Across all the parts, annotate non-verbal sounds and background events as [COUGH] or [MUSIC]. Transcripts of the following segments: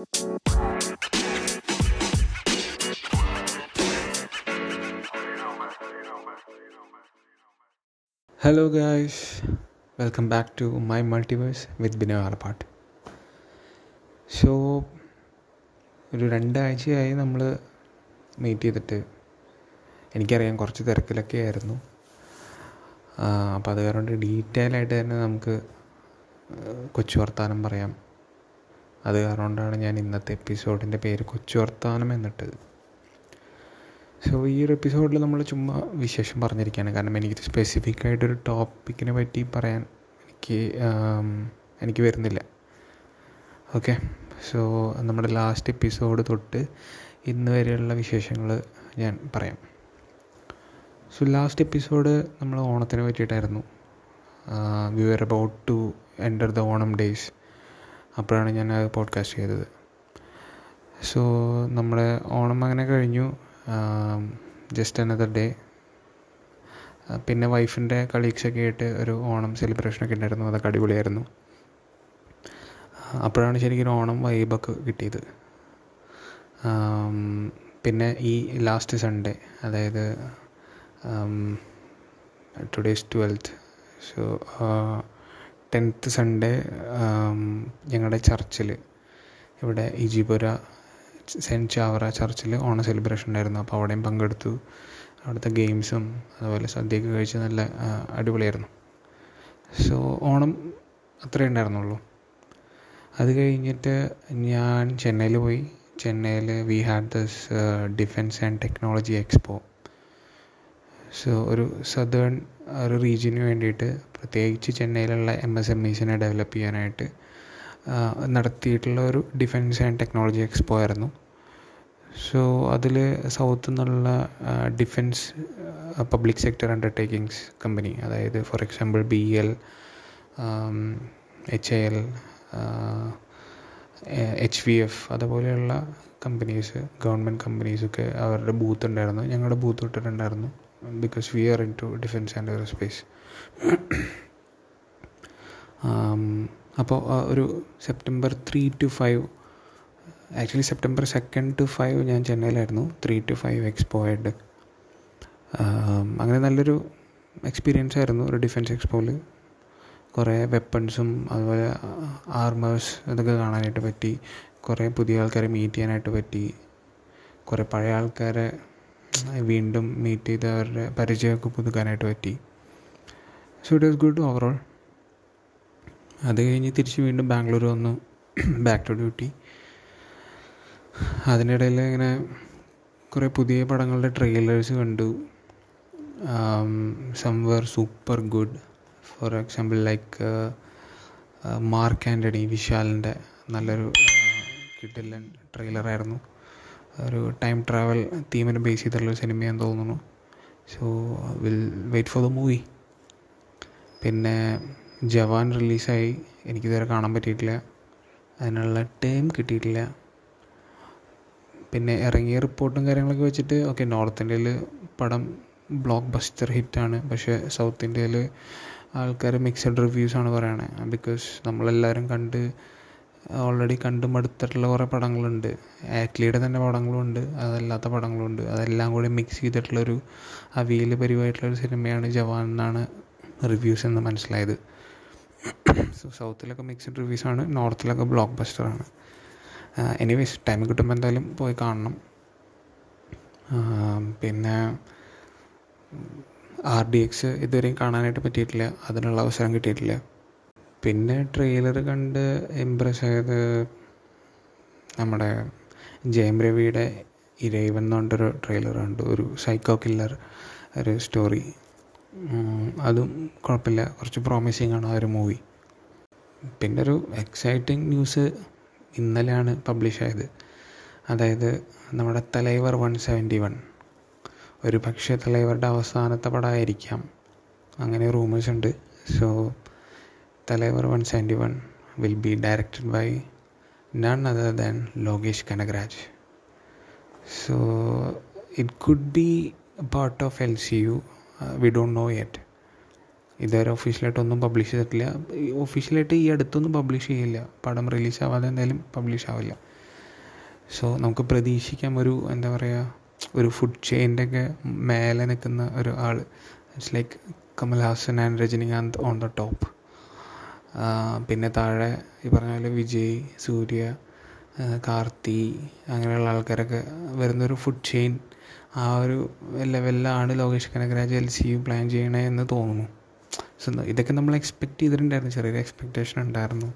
Hello guys welcome back to my multiverse with Bino Alappatt so ഒരു രണ്ടാഴ്ചയായി നമ്മൾ meet ചെയ്തിട്ട് എനിക്കറിയാം കുറച്ച് തിരക്കിലൊക്കെ ആയിരുന്നു. അപ്പോൾ അത് കാരണം ഡീറ്റെയിൽ ആയിട്ട് തന്നെ നമുക്ക് കൊച്ചു വർത്താനം പറയാം. അത് കാരണം കൊണ്ടാണ് ഞാൻ ഇന്നത്തെ എപ്പിസോഡിന്റെ പേര് കൊച്ചു വർത്താനം എന്നിട്ടത്. സോ ഈ ഒരു എപ്പിസോഡിൽ നമ്മൾ ചുമ്മാ വിശേഷം പറഞ്ഞിരിക്കുകയാണ് കാരണം എനിക്ക് സ്പെസിഫിക് ആയിട്ടൊരു ടോപ്പിക്കിനെ പറ്റി പറയാൻ എനിക്ക് എനിക്ക് വരുന്നില്ല. ഓക്കെ സോ നമ്മുടെ ലാസ്റ്റ് എപ്പിസോഡ് തൊട്ട് ഇന്ന് വരെയുള്ള വിശേഷങ്ങൾ ഞാൻ പറയാം. സോ ലാസ്റ്റ് എപ്പിസോഡ് നമ്മൾ ഓണത്തിനെ പറ്റിയിട്ടായിരുന്നു. We are about to enter the Onam days അപ്പോഴാണ് ഞാൻ അത് പോഡ്കാസ്റ്റ് ചെയ്തത്. സോ നമ്മുടെ ഓണം അങ്ങനെ കഴിഞ്ഞു. ജസ്റ്റ് അനദർ ഡേ പിന്നെ വൈഫിന്റെ കളീഗ്സൊക്കെ ആയിട്ട് ഒരു ഓണം സെലിബ്രേഷനൊക്കെ ഉണ്ടായിരുന്നു. അതൊക്കെ അടിപൊളിയായിരുന്നു. അപ്പോഴാണ് ശരിക്കും ഓണം വൈബൊക്കെ കിട്ടിയത്. പിന്നെ ഈ ലാസ്റ്റ് സൺഡേ അതായത് today's twelfth so tenth Sunday ഞങ്ങളുടെ ചർച്ചിൽ ഇവിടെ ഇജിപുര സെന്റ് ചാവറ ചർച്ചിൽ ഓണം സെലിബ്രേഷൻ ഉണ്ടായിരുന്നു. അപ്പോൾ അവിടെയും പങ്കെടുത്തു. അവിടുത്തെ ഗെയിംസും അതുപോലെ സദ്യയൊക്കെ കഴിച്ച് നല്ല അടിപൊളിയായിരുന്നു. സോ ഓണം അത്രേ ഉണ്ടായിരുന്നുള്ളൂ. അത് കഴിഞ്ഞിട്ട് ഞാൻ ചെന്നൈയിൽ പോയി. ചെന്നൈയിൽ we had this defence and technology expo so ഒരു സദേൺ ഒരു റീജിയന് വേണ്ടിയിട്ട് പ്രത്യേകിച്ച് ചെന്നൈയിലുള്ള എം എസ് എം ഇസിനെ ഡെവലപ്പ് ചെയ്യാനായിട്ട് നടത്തിയിട്ടുള്ള ഒരു ഡിഫൻസ് ആൻഡ് ടെക്നോളജി എക്സ്പോ ആയിരുന്നു. സോ അതിൽ സൗത്ത് നിന്നുള്ള defence public sector undertakings company അതായത് for example B L H A L H V F അതുപോലെയുള്ള കമ്പനീസ് ഗവൺമെന്റ് കമ്പനീസൊക്കെ അവരുടെ ബൂത്ത് ഉണ്ടായിരുന്നു. ഞങ്ങളുടെ ബൂത്ത് ഇട്ടിട്ടുണ്ടായിരുന്നു because we are into defence and aerospace അപ്പോൾ ഒരു September three to five actually September second to five ഞാൻ ചെന്നൈയിലായിരുന്നു. ത്രീ ടു ഫൈവ് എക്സ്പോ ആയിട്ട്. അങ്ങനെ നല്ലൊരു എക്സ്പീരിയൻസ് ആയിരുന്നു ഒരു ഡിഫൻസ് എക്സ്പോയിൽ കുറേ വെപ്പൺസും അതുപോലെ ആർമേഴ്സ് ഇതൊക്കെ കാണാനായിട്ട് പറ്റി. കുറേ പുതിയ ആൾക്കാരെ മീറ്റ് ചെയ്യാനായിട്ട് പറ്റി. കുറേ പഴയ ആൾക്കാരെ വീണ്ടും മീറ്റ് ചെയ്ത് അവരുടെ പരിചയമൊക്കെ പുതുക്കാനായിട്ട് പറ്റി. So it was good overall അത് കഴിഞ്ഞ് തിരിച്ച് വീണ്ടും ബാംഗ്ലൂർ വന്നു. ബാക്ക് ടു ഡ്യൂട്ടി അതിനിടയിൽ ഇങ്ങനെ കുറേ പുതിയ പടങ്ങളുടെ ട്രെയിലേഴ്സ് കണ്ടു. Some were super good for example like Mark Antony വിശാലിന്റെ നല്ലൊരു കിഡിലൻ ട്രെയിലറായിരുന്നു ഒരു ടൈം ട്രാവൽ തീമിനെ ബേസ് ചെയ്തിട്ടുള്ള ഒരു സിനിമയാണെന്ന് തോന്നുന്നു. So will wait for the movie പിന്നെ ജവാൻ റിലീസായി എനിക്കിതുവരെ കാണാൻ പറ്റിയിട്ടില്ല. അതിനുള്ള ടൈം കിട്ടിയിട്ടില്ല. പിന്നെ ഇറങ്ങിയ റിപ്പോർട്ടും കാര്യങ്ങളൊക്കെ വെച്ചിട്ട് ഓക്കെ നോർത്ത് ഇന്ത്യയിൽ പടം ബ്ലോക്ക് ബസ്റ്റർ ഹിറ്റാണ് പക്ഷേ സൗത്ത് ഇന്ത്യയിൽ ആൾക്കാർ മിക്സഡ് റിവ്യൂസാണ് പറയണത് ബിക്കോസ് നമ്മളെല്ലാവരും കണ്ട് ഓൾറെഡി കണ്ട് മടുത്തിട്ടുള്ള കുറേ പടങ്ങളുണ്ട്. ആറ്റ്ലിയുടെ തന്നെ പടങ്ങളുണ്ട് അതല്ലാത്ത പടങ്ങളുണ്ട് അതെല്ലാം കൂടി മിക്സ് ചെയ്തിട്ടുള്ളൊരു അവിയൽ പരിവായിട്ടുള്ളൊരു സിനിമയാണ് ജവാൻ എന്നാണ് റിവ്യൂസ് എന്ന് മനസ്സിലായത്. സോ സൗത്തിലൊക്കെ മിക്സഡ് ആണ്. നോർത്തിലൊക്കെ ബ്ലോക്ക് ബസ്റ്ററാണ് എനിവേസ് ടൈം കിട്ടുമ്പോൾ എന്തായാലും പോയി കാണണം. പിന്നെ ആർ ഡി എക്സ് ഇതുവരെയും കാണാനായിട്ട് പറ്റിയിട്ടില്ല. അതിനുള്ള അവസരം കിട്ടിയിട്ടില്ല. പിന്നെ ട്രെയിലർ കണ്ട് ഇമ്പ്രസ് ആയത് നമ്മുടെ ജയം രവിയുടെ ഇരൈവൻ എന്ന് പറഞ്ഞൊരു ട്രെയിലർ കണ്ടു. ഒരു സൈക്കോ കില്ലർ ഒരു സ്റ്റോറി അതും കുഴപ്പമില്ല. കുറച്ച് പ്രോമിസിങ് ആണ് ആ ഒരു മൂവി പിന്നെ ഒരു എക്സൈറ്റിംഗ് ന്യൂസ് ഇന്നലെയാണ് പബ്ലിഷ് ആയത്. അതായത് നമ്മുടെ തലൈവർ വൺ സെവന്റി വൺ ഒരു പക്ഷേ തലൈവറുടെ അവസാനത്തെ പടമായിരിക്കാം. അങ്ങനെ റൂമേഴ്സ് ഉണ്ട്. So Thalaivar one seventy one will be directed by none other than Lokesh Kanagaraj. So it could be part of L C U we don't know yet ഇതുവരെ ഒഫീഷ്യലായിട്ടൊന്നും publish ചെയ്തിട്ടില്ല. ഒഫീഷ്യലായിട്ട് ഈ അടുത്തൊന്നും പബ്ലിഷ് ചെയ്യില്ല. പടം റിലീസ് ആവാതെ എന്തായാലും പബ്ലിഷ് ആവില്ല. സോ നമുക്ക് പ്രതീക്ഷിക്കാം ഒരു എന്താ പറയുക ഒരു ഫുഡ് ചെയിന്റെ ഒക്കെ മേലെ നിൽക്കുന്ന ഒരു ആൾ it's like Kamal Haasan and Rajinikanth on the top പിന്നെ താഴെ ഈ പറഞ്ഞ പോലെ വിജയ് സൂര്യ കാർത്തി അങ്ങനെയുള്ള ആൾക്കാരൊക്കെ വരുന്നൊരു ഫുഡ് ചെയിൻ ആ ഒരു ലെവലിലാണ് Lokesh Kanagaraj L C U plan ചെയ്യണേ എന്ന് തോന്നുന്നു. സോ ഇതൊക്കെ നമ്മൾ എക്സ്പെക്ട് ചെയ്തിട്ടുണ്ടായിരുന്നു. ചെറിയൊരു എക്സ്പെക്റ്റേഷൻ ഉണ്ടായിരുന്നു.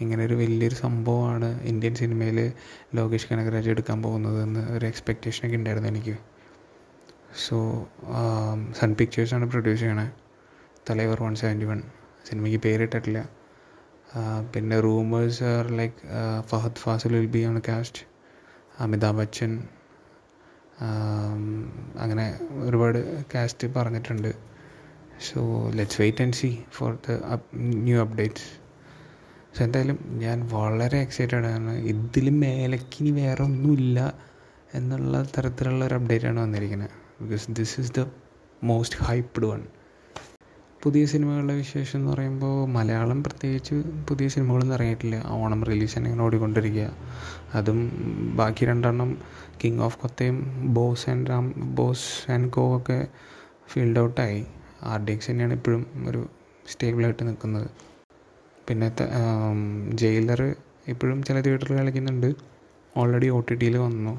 ഇങ്ങനെ ഒരു വലിയൊരു സംഭവമാണ് ഇന്ത്യൻ സിനിമയിൽ ലോകേഷ് കനകരാജ് എടുക്കാൻ പോകുന്നത് എന്ന് ഒരു എക്സ്പെക്റ്റേഷനൊക്കെ ഉണ്ടായിരുന്നു എനിക്ക്. സോ സൺ പിക്ചേഴ്സാണ് പ്രൊഡ്യൂസ് ചെയ്യണേ. തലൈവർ വൺ സെവന്റി വൺ സിനിമയ്ക്ക് പേരിട്ടിട്ടില്ല. പിന്നെ rumours are like Fahadh Faasil will be on cast Amitabh Bachchan അങ്ങനെ ഒരുപാട് കാസ്റ്റ് പറഞ്ഞിട്ടുണ്ട്. So let's wait and see for the new updates so എന്തായാലും ഞാൻ വളരെ എക്സൈറ്റഡ് ആണ്. ഇതിലും മേലക്കിനി വേറെ ഒന്നുമില്ല എന്നുള്ള തരത്തിലുള്ള ഒരു അപ്ഡേറ്റാണ് വന്നിരിക്കുന്നത്. Because this is the most hyped one പുതിയ സിനിമകളുടെ വിശേഷം എന്ന് പറയുമ്പോൾ മലയാളം പ്രത്യേകിച്ച് പുതിയ സിനിമകളൊന്നും ഇറങ്ങിയിട്ടില്ല. ഓണം റിലീസ് തന്നെ ഇങ്ങനെ ഓടിക്കൊണ്ടിരിക്കുക. അതും ബാക്കി രണ്ടെണ്ണം king of കൊത്തയും boss and Ram boss and co ഒക്കെ ഫീൽഡ് ഔട്ടായി ആർ ഡി എക്സ് തന്നെയാണ് ഇപ്പോഴും ഒരു സ്റ്റേബിളായിട്ട് നിൽക്കുന്നത്. പിന്നെ ജയിലർ ഇപ്പോഴും ചില തിയേറ്ററിൽ കളിക്കുന്നുണ്ട്. ഓൾറെഡി ഒ ടി ടിയിൽ വന്നു.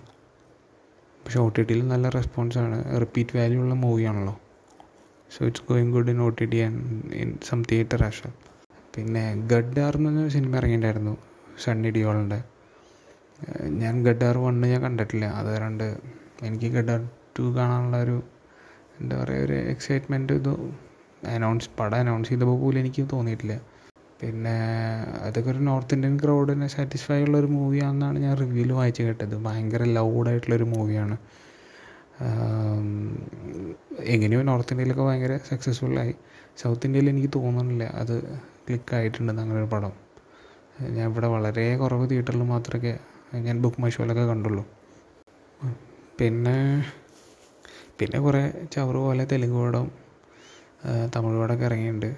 പക്ഷേ ഒ ടി ടിയിൽ നല്ല റെസ്പോൺസാണ് റിപ്പീറ്റ് വാല്യൂ ഉള്ള മൂവിയാണല്ലോ so it's going good in O T T and in some theatre Asha പിന്നെ ഗഡ്ഡാർ എന്നൊരു സിനിമ ഇറങ്ങിയിട്ടുണ്ടായിരുന്നു സണ്ണി ഡിയോളിന്റെ ഞാൻ ഗഡ്ഡാർ വണ്ണ് ഞാൻ കണ്ടിട്ടില്ല. അത് രണ്ട് എനിക്ക് ഗഡ്ഡാർ ടു കാണാനുള്ള ഒരു എന്താ പറയുക ഒരു എക്സൈറ്റ്മെന്റ് ഇത് അനൗൺസ് പടം അനൗൺസ് ചെയ്തപ്പോൾ പോലും എനിക്ക് തോന്നിയിട്ടില്ല. പിന്നെ അതൊക്കെ ഒരു നോർത്ത് ഇന്ത്യൻ ക്രൗഡിനെ സാറ്റിസ്ഫൈ ഉള്ള ഒരു മൂവിയാണെന്നാണ് ഞാൻ റിവ്യൂവിൽ വായിച്ച് കേട്ടത്. ഭയങ്കര ലൗഡായിട്ടുള്ളൊരു മൂവിയാണ് എങ്ങനെയോ നോർത്ത് ഇന്ത്യയിലൊക്കെ ഭയങ്കര സക്സസ്ഫുള്ളായി സൗത്ത് ഇന്ത്യയിൽ എനിക്ക് തോന്നുന്നില്ല അത് ക്ലിക്കായിട്ടുണ്ടെന്ന് അങ്ങനെ ഒരു പടം. ഞാൻ ഇവിടെ വളരെ കുറവ് തിയേറ്ററിൽ മാത്രമൊക്കെ ഞാൻ ബുക്ക് മൈ കണ്ടുള്ളൂ. പിന്നെ പിന്നെ കുറേ ചവറ് പോലെ തെലുങ്ക് പടം തമിഴ് പടമൊക്കെ ഇറങ്ങിയിട്ടുണ്ട്.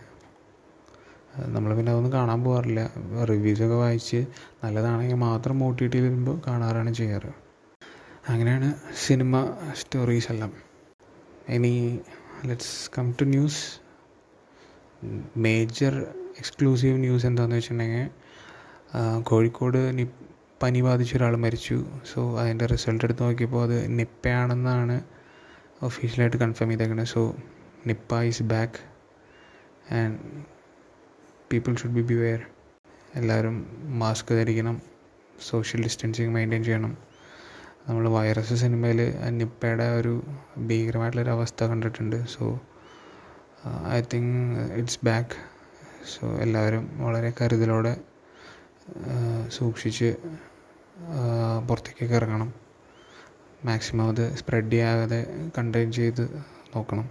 നമ്മൾ പിന്നെ അതൊന്നും കാണാൻ പോകാറില്ല. റിവ്യൂസൊക്കെ വായിച്ച് നല്ലതാണെങ്കിൽ മാത്രം ഒ ടി ടി വരുമ്പോൾ കാണാറാണ് ചെയ്യാറ്. അങ്ങനെയാണ് സിനിമ സ്റ്റോറീസ് എല്ലാം. ഇനി let's come to news. Major exclusive news എന്താണെന്ന് വെച്ചിട്ടുണ്ടെങ്കിൽ കോഴിക്കോട് നി പനി ബാധിച്ച ഒരാൾ മരിച്ചു. സോ അതിന്റെ റിസൾട്ട് എടുത്ത് നോക്കിയപ്പോൾ അത് നിപ്പയാണെന്നാണ് ഒഫീഷ്യലായിട്ട് കൺഫേം ചെയ്തേക്കുന്നത് so Nipah is back and people should be beware. എല്ലാവരും മാസ്ക് ധരിക്കണം സോഷ്യൽ ഡിസ്റ്റൻസിങ് മെയിന്റെയിൻ ചെയ്യണം. നമ്മൾ വൈറസ് സിനിമയിൽ നിപ്പയുടെ ഒരു ഭീകരമായിട്ടുള്ളൊരു അവസ്ഥ കണ്ടിട്ടുണ്ട്. So I think it's back so എല്ലാവരും വളരെ കരുതലോടെ സൂക്ഷിച്ച് പുറത്തേക്കൊക്കെ ഇറങ്ങണം. മാക്സിമം അത് സ്പ്രെഡ് ചെയ്യാതെ കണ്ടെയ്ൻ ചെയ്ത് നോക്കണം.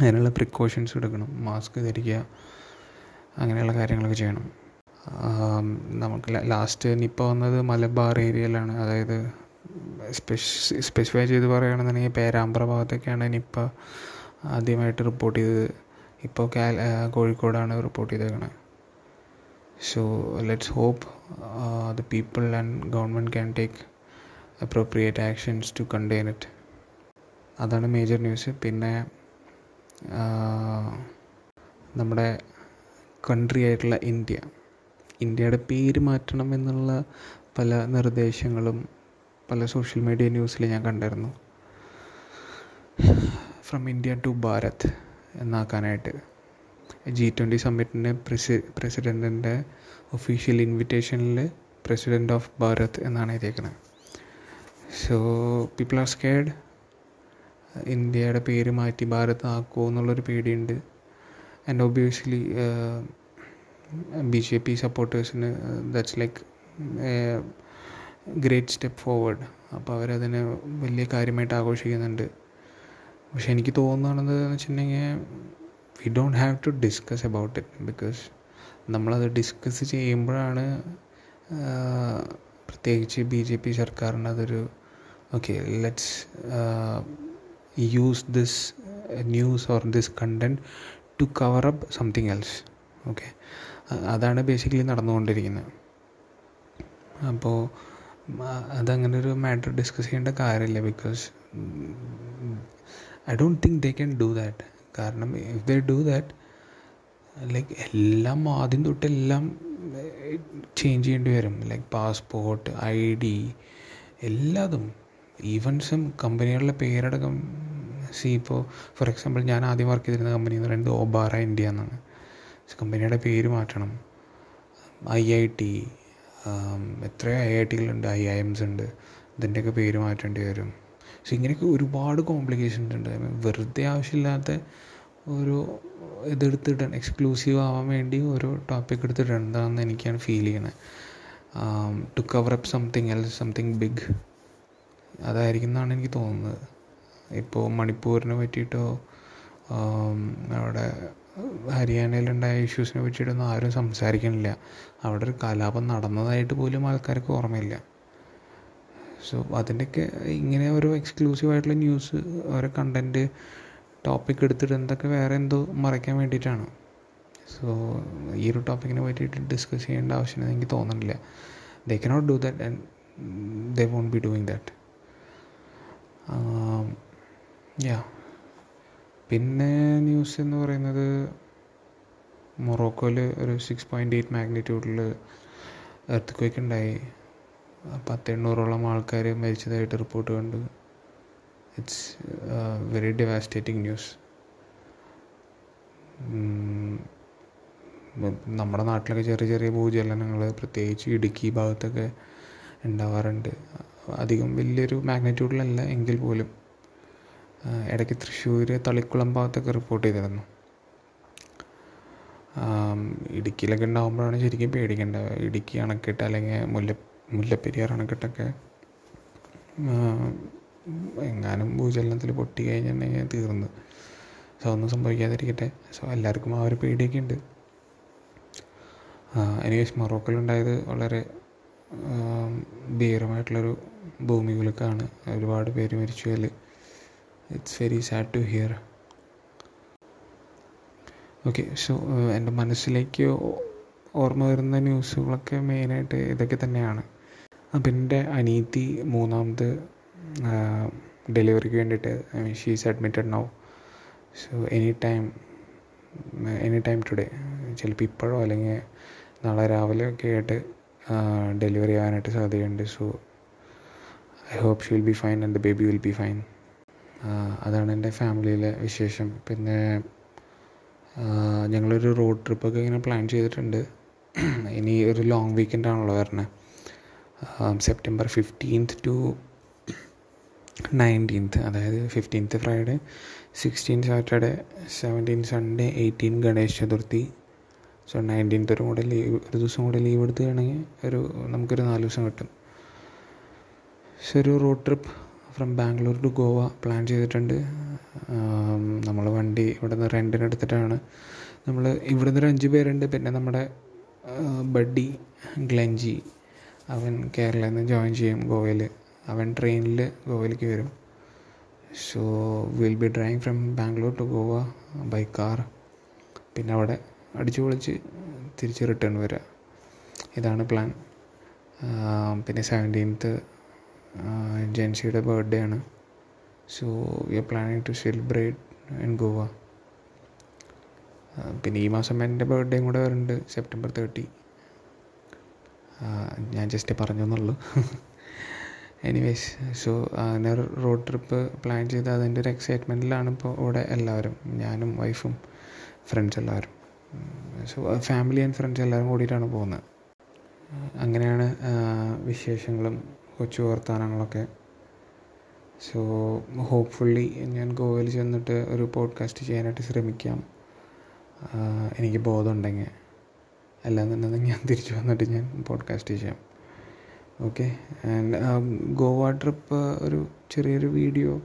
അതിനുള്ള പ്രിക്കോഷൻസ് എടുക്കണം. മാസ്ക് ധരിക്കുക. അങ്ങനെയുള്ള കാര്യങ്ങളൊക്കെ ചെയ്യണം. നമുക്ക് ലാസ്റ്റ് നിപ്പ വന്നത് മലബാർ ഏരിയയിലാണ്. അതായത് സ്പെഷ് സ്പെസിഫൈ ചെയ്ത് പറയുകയാണെന്നുണ്ടെങ്കിൽ പേരാമ്പ്ര ഭാഗത്തൊക്കെയാണ് നിപ്പ ആദ്യമായിട്ട് റിപ്പോർട്ട് ചെയ്തത്. ഇപ്പോൾ കാൽ കോഴിക്കോടാണ് report ചെയ്തേക്കണത് so let's hope the people and government can take appropriate actions to contain it അതാണ് മേജർ ന്യൂസ് പിന്നെ നമ്മുടെ കൺട്രി ആയിട്ടുള്ള ഇന്ത്യ. ഇന്ത്യയുടെ പേര് മാറ്റണം എന്നുള്ള പല നിർദ്ദേശങ്ങളും പല സോഷ്യൽ മീഡിയ ന്യൂസിൽ ഞാൻ കണ്ടിരുന്നു. ഫ്രം ഇന്ത്യ ടു ഭാരത് എന്നാക്കാനായിട്ട്. ജി ട്വന്റി സമ്മിറ്റിന്റെ പ്രസി പ്രസിഡന്റിന്റെ ഒഫീഷ്യൽ ഇൻവിറ്റേഷനിൽ പ്രസിഡന്റ് ഓഫ് ഭാരത് എന്നാണ് എഴുതിയേക്കുന്നത് സോ പീപ്പിൾ ആർ സ്കേഡ് ഇന്ത്യയുടെ പേര് മാറ്റി ഭാരത് ആക്കുമോ എന്നുള്ളൊരു പേടിയുണ്ട്. And obviously B J P സപ്പോർട്ടേഴ്സിന് that's like great step forward അപ്പോൾ അവരതിനെ വലിയ കാര്യമായിട്ട് ആഘോഷിക്കുന്നുണ്ട്. പക്ഷെ എനിക്ക് തോന്നുന്നത് വെച്ചിട്ടുണ്ടെങ്കിൽ we don't have to discuss about it because നമ്മളത് ഡിസ്കസ് ചെയ്യുമ്പോഴാണ് പ്രത്യേകിച്ച് ബി ജെ പി സർക്കാരിന് അതൊരു okay let's use this news or this content to cover up something else okay അതാണ് ബേസിക്കലി നടന്നുകൊണ്ടിരിക്കുന്നത് അപ്പോൾ അതങ്ങനെ ഒരു മാറ്റർ ഡിസ്കസ് ചെയ്യേണ്ട കാര്യമില്ല because I don't think they can do that കാരണം if they do that like എല്ലാം ആദ്യം തൊട്ട് എല്ലാം ചേഞ്ച് ചെയ്യേണ്ടി വരും. ലൈക്ക് പാസ്പോർട്ട് ഐ ഡി എല്ലാതും. ഈവൻസും കമ്പനികളുടെ പേരടക്കം. സി ഇപ്പോൾ ഫോർ എക്സാമ്പിൾ ഞാൻ ആദ്യം വർക്ക് ചെയ്തിരുന്ന കമ്പനി എന്ന് പറയുന്നത് ഒബാറ ഇന്ത്യ എന്നാണ് കമ്പനിയുടെ പേര് മാറ്റണം. ഐ ഐ ടി എത്രയോ ഐ ഐ ടികളുണ്ട് ഐ ഐ എംസ് ഉണ്ട്. ഇതിന്റെയൊക്കെ പേര് മാറ്റേണ്ടി വരും. സോ ഇങ്ങനെയൊക്കെ ഒരുപാട് കോംപ്ലിക്കേഷൻസ് ഉണ്ട്. വെറുതെ ആവശ്യമില്ലാത്ത ഒരു ഇതെടുത്തിട്ട് എക്സ്ക്ലൂസീവ് ആവാൻ വേണ്ടി ഓരോ ടോപ്പിക് എടുത്തിടേണ്ടതാണെന്ന് എനിക്കാണ് ഫീൽ ചെയ്യണത് ടു കവർ അപ്പ് സംതിങ് എൽ സംതിങ് ബിഗ് അതായിരിക്കും എന്നാണ് എനിക്ക് തോന്നുന്നത്. ഇപ്പോൾ മണിപ്പൂരിനെ പറ്റിയിട്ടോ അവിടെ ഹരിയാനയിലുണ്ടായ ഇഷ്യൂസിനെ പറ്റിയിട്ടൊന്നും ആരും സംസാരിക്കണില്ല. അവിടെ ഒരു കലാപം നടന്നതായിട്ട് പോലും ആൾക്കാർക്ക് ഓർമ്മയില്ല. സോ അതിന്റെയൊക്കെ ഇങ്ങനെ ഒരു എക്സ്ക്ലൂസീവ് ആയിട്ടുള്ള ന്യൂസ് ഓരോ കണ്ടന്റ് ടോപ്പിക് എടുത്തിട്ട് എന്തൊക്കെ വേറെ എന്തോ മറയ്ക്കാൻ വേണ്ടിയിട്ടാണ്. സോ ഈ ഒരു ടോപ്പിക്കിനെ പറ്റിയിട്ട് ഡിസ്കസ് ചെയ്യേണ്ട ആവശ്യമെന്ന് എനിക്ക് തോന്നുന്നില്ല. They cannot do that and they won't be doing that yeah പിന്നെ ന്യൂസ് എന്ന് പറയുന്നത് മൊറോക്കോയിൽ ഒരു സിക്സ് പോയിന്റ് എയ്റ്റ് മാഗ്നിറ്റ്യൂഡിൽ എർത്ത് ക്വേക്ക് ഉണ്ടായി പത്ത് എണ്ണൂറോളം ആൾക്കാർ മരിച്ചതായിട്ട് റിപ്പോർട്ട് കണ്ടു. ഇറ്റ്സ് വെരി ഡിവാസ്റ്റേറ്റിംഗ് ന്യൂസ് നമ്മുടെ നാട്ടിലൊക്കെ ചെറിയ ചെറിയ ഭൂചലനങ്ങൾ പ്രത്യേകിച്ച് ഇടുക്കി ഭാഗത്തൊക്കെ ഉണ്ടാവാറുണ്ട് അധികം വലിയൊരു മാഗ്നിറ്റ്യൂഡിലല്ല എങ്കിൽ പോലും. ഇടയ്ക്ക് തൃശ്ശൂർ തളിക്കുളം ഭാഗത്തൊക്കെ റിപ്പോർട്ട് ചെയ്തിരുന്നു. ഇടുക്കിയിലൊക്കെ ഉണ്ടാകുമ്പോഴാണ് ശരിക്കും പേടിക്കേണ്ടത് ഇടുക്കി അണക്കെട്ട് അല്ലെങ്കിൽ മുല്ല മുല്ലപ്പെരിയാർ അണക്കെട്ടൊക്കെ എങ്ങാനും ഭൂചലനത്തിൽ പൊട്ടി കഴിഞ്ഞിട്ടുണ്ടെങ്കിൽ തീർന്നു. സോ ഒന്നും സംഭവിക്കാതിരിക്കട്ടെ. സോ എല്ലാവർക്കും ആ ഒരു പേടിയൊക്കെ ഉണ്ട്. എനിവേസ് മൊറോക്കോയിലുണ്ടായത് വളരെ ഭീകരമായിട്ടുള്ളൊരു ഭൂമി കുലുക്കാണ് ഒരുപാട് പേര് മരിച്ചു അതിൽ it's very sad to hear okay so എന്റെ മനസ്സിലേക്ക് ഓർമ്മ വരുന്ന ന്യൂസുകളൊക്കെ മെയിനായിട്ട് ഇതൊക്കെ തന്നെയാണ്. അപ്പം എന്റെ അനീതി മൂന്നാമത് ഡെലിവറിക്ക് വേണ്ടിയിട്ട് I mean she's admitted now so any time any time today ചിലപ്പോൾ ഇപ്പോഴോ അല്ലെങ്കിൽ നാളെ രാവിലെ ഒക്കെ ആയിട്ട് ഡെലിവറി ആവാനായിട്ട് സാധ്യതയുണ്ട്. So I hope she will be fine and the baby will be fine അതാണ് എന്റെ ഫാമിലിയിലെ വിശേഷം. പിന്നെ ഞങ്ങളൊരു റോഡ് ട്രിപ്പൊക്കെ ഇങ്ങനെ പ്ലാൻ ചെയ്തിട്ടുണ്ട്. ഇനി ഒരു ലോങ് വീക്കെൻഡ് ആണല്ലോ വരണത് സെപ്റ്റംബർ ഫിഫ്റ്റീൻത്ത് ടു നയന്റീൻത്ത് അതായത് fifteenth Friday sixteen Saturday seventeen Sunday eighteen Ganesh Chaturthi so nineteenth ഒരു കൂടെ ലീവ് ഒരു ദിവസം കൂടെ ലീവ് എടുത്തുകയാണെങ്കിൽ ഒരു നമുക്കൊരു നാല് ദിവസം കിട്ടും. സോ ഒരു road trip from Bangalore to Goa plan ചെയ്തിട്ടുണ്ട്. നമ്മൾ വണ്ടി ഇവിടെ നിന്ന് റെന്റിന് എടുത്തിട്ടാണ്. നമ്മൾ ഇവിടെ നിന്ന് ഒരു അഞ്ച് പേരുണ്ട്. പിന്നെ നമ്മുടെ ബഡ്ഡി ഗ്ലഞ്ചി. അവൻ കേരളയിൽ നിന്ന് ജോയിൻ ചെയ്യും ഗോവയിൽ അവൻ ട്രെയിനിൽ ഗോവയിലേക്ക് വരും. So will be driving from Bangalore to Goa by car പിന്നെ അവിടെ അടിച്ചു പൊളിച്ച് തിരിച്ച് റിട്ടേൺ വരിക ഇതാണ് പ്ലാൻ പിന്നെ സെവന്റീൻത്ത് ജെൻസിയുടെ ബർത്ത്ഡേ ആണ്. So we are planning to celebrate in Goa പിന്നെ ഈ മാസം എന്റെ ബർത്ത്ഡേയും കൂടെ വരുന്നുണ്ട് സെപ്റ്റംബർ തേർട്ടി ഞാൻ ജസ്റ്റ് പറഞ്ഞു എന്നുള്ളൂ. [LAUGHS] എനിവേസ് സോ അങ്ങനെ റോഡ് ട്രിപ്പ് പ്ലാൻ ചെയ്ത് അതിന്റെ ഒരു എക്സൈറ്റ്മെന്റിലാണ് ഇപ്പോൾ ഇവിടെ എല്ലാവരും ഞാനും വൈഫും ഫ്രണ്ട്സ് എല്ലാവരും. സോ ഫാമിലി ആൻഡ് ഫ്രണ്ട്സ് എല്ലാവരും കൂടിയിട്ടാണ് പോകുന്നത്. അങ്ങനെയാണ് വിശേഷങ്ങളും കൊച്ചു വർത്തമാനങ്ങളൊക്കെ. സോ ഹോപ്പ്ഫുള്ളി ഞാൻ ഗോവയിൽ ചെന്നിട്ട് ഒരു പോഡ്കാസ്റ്റ് ചെയ്യാനായിട്ട് ശ്രമിക്കാം. എനിക്ക് ബോധമുണ്ടെങ്കിൽ അല്ലാന്നുണ്ടെങ്കിൽ ഞാൻ തിരിച്ചു വന്നിട്ട് ഞാൻ പോഡ്കാസ്റ്റ് ചെയ്യാം. ഓക്കെ ആൻഡ് ഗോവ ട്രിപ്പ് ഒരു ചെറിയൊരു വീഡിയോ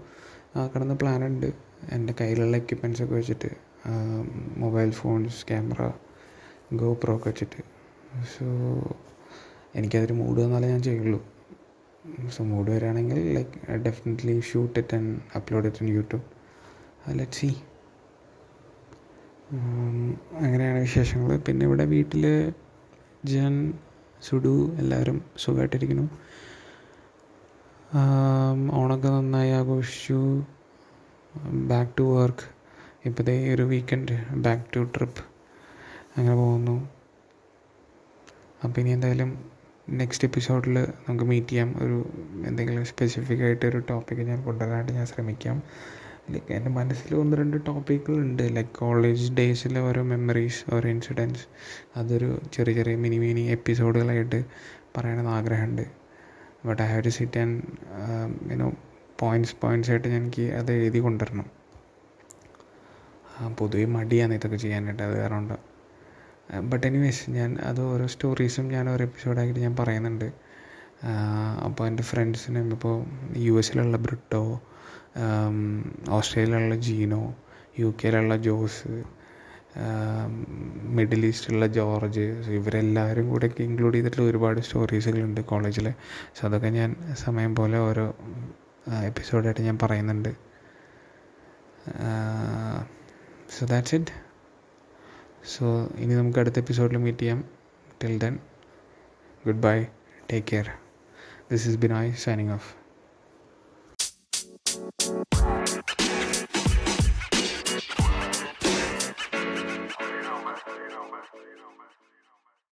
ആക്കണമെന്ന് പ്ലാനുണ്ട് എന്റെ കയ്യിലുള്ള എക്യുപ്മെന്റ്സ് ഒക്കെ വെച്ചിട്ട് mobile phones camera go pro ഒക്കെ വെച്ചിട്ട്. സോ എനിക്കതൊരു മൂഡ് വന്നാലേ ഞാൻ ചെയ്യുള്ളൂ. സോ മൂഡ് വരികയാണെങ്കിൽ like definitely shoot it and upload it in YouTube let see അങ്ങനെയാണ് വിശേഷങ്ങൾ. പിന്നെ ഇവിടെ വീട്ടിൽ ജൻ സുഡു എല്ലാവരും സുഖമായിട്ടിരിക്കുന്നു ഓണൊക്കെ നന്നായി ആഘോഷിച്ചു. ബാക്ക് ടു വർക്ക് ഇപ്പോഴത്തെ ഒരു വീക്കെൻഡ് ബാക്ക് ടു ട്രിപ്പ് അങ്ങനെ പോകുന്നു. അപ്പം ഇനി എന്തായാലും നെക്സ്റ്റ് എപ്പിസോഡിൽ നമുക്ക് മീറ്റ് ചെയ്യാം. ഒരു എന്തെങ്കിലും സ്പെസിഫിക് ആയിട്ട് ഒരു ടോപ്പിക്ക് ഞാൻ കൊണ്ടുവരാനായിട്ട് ഞാൻ ശ്രമിക്കാം. ലൈക്ക് എന്റെ മനസ്സിൽ ഒന്ന് രണ്ട് ടോപ്പിക്കുകളുണ്ട് ലൈക്ക് കോളേജ് ഡേയ്സിലെ ഓരോ മെമ്മറീസ് ഓരോ ഇൻസിഡൻസ് അതൊരു ചെറിയ ചെറിയ മിനി മിനി എപ്പിസോഡുകളായിട്ട് പറയണമെന്ന് ആഗ്രഹമുണ്ട്. But I have to sit and you know points points ആയിട്ട് എനിക്ക് അത് എഴുതി കൊണ്ടുവരണം. പൊതുവെ മടിയാണ് ഇതൊക്കെ ചെയ്യാനായിട്ട്. അത് കാരണം ബട്ട് എനിവേസ് ഞാൻ അത് ഓരോ സ്റ്റോറീസും ഞാൻ ഓരോ എപ്പിസോഡായിട്ട് ഞാൻ പറയുന്നുണ്ട്. അപ്പോൾ എന്റെ ഫ്രണ്ട്സിനും ഇപ്പോൾ യു എസിലുള്ള ബ്രിട്ടോ ഓസ്ട്രേലിയയിലുള്ള ജീനോ യു കെയിലുള്ള ജോസ് മിഡിൽ ഈസ്റ്റിലുള്ള ജോർജ് ഇവരെല്ലാവരും കൂടെ ഇൻക്ലൂഡ് ചെയ്തിട്ടുള്ള ഒരുപാട് സ്റ്റോറീസുകളുണ്ട് കോളേജിൽ സോ അതൊക്കെ ഞാൻ സമയം പോലെ ഓരോ എപ്പിസോഡായിട്ട് ഞാൻ പറയുന്നുണ്ട്. സോ ദാറ്റ്സ് ഇറ്റ് സോ ഇനി നമുക്ക് അടുത്ത എപ്പിസോഡിൽ മീറ്റ് ചെയ്യാം. Till then good bye take care this is Binoy signing off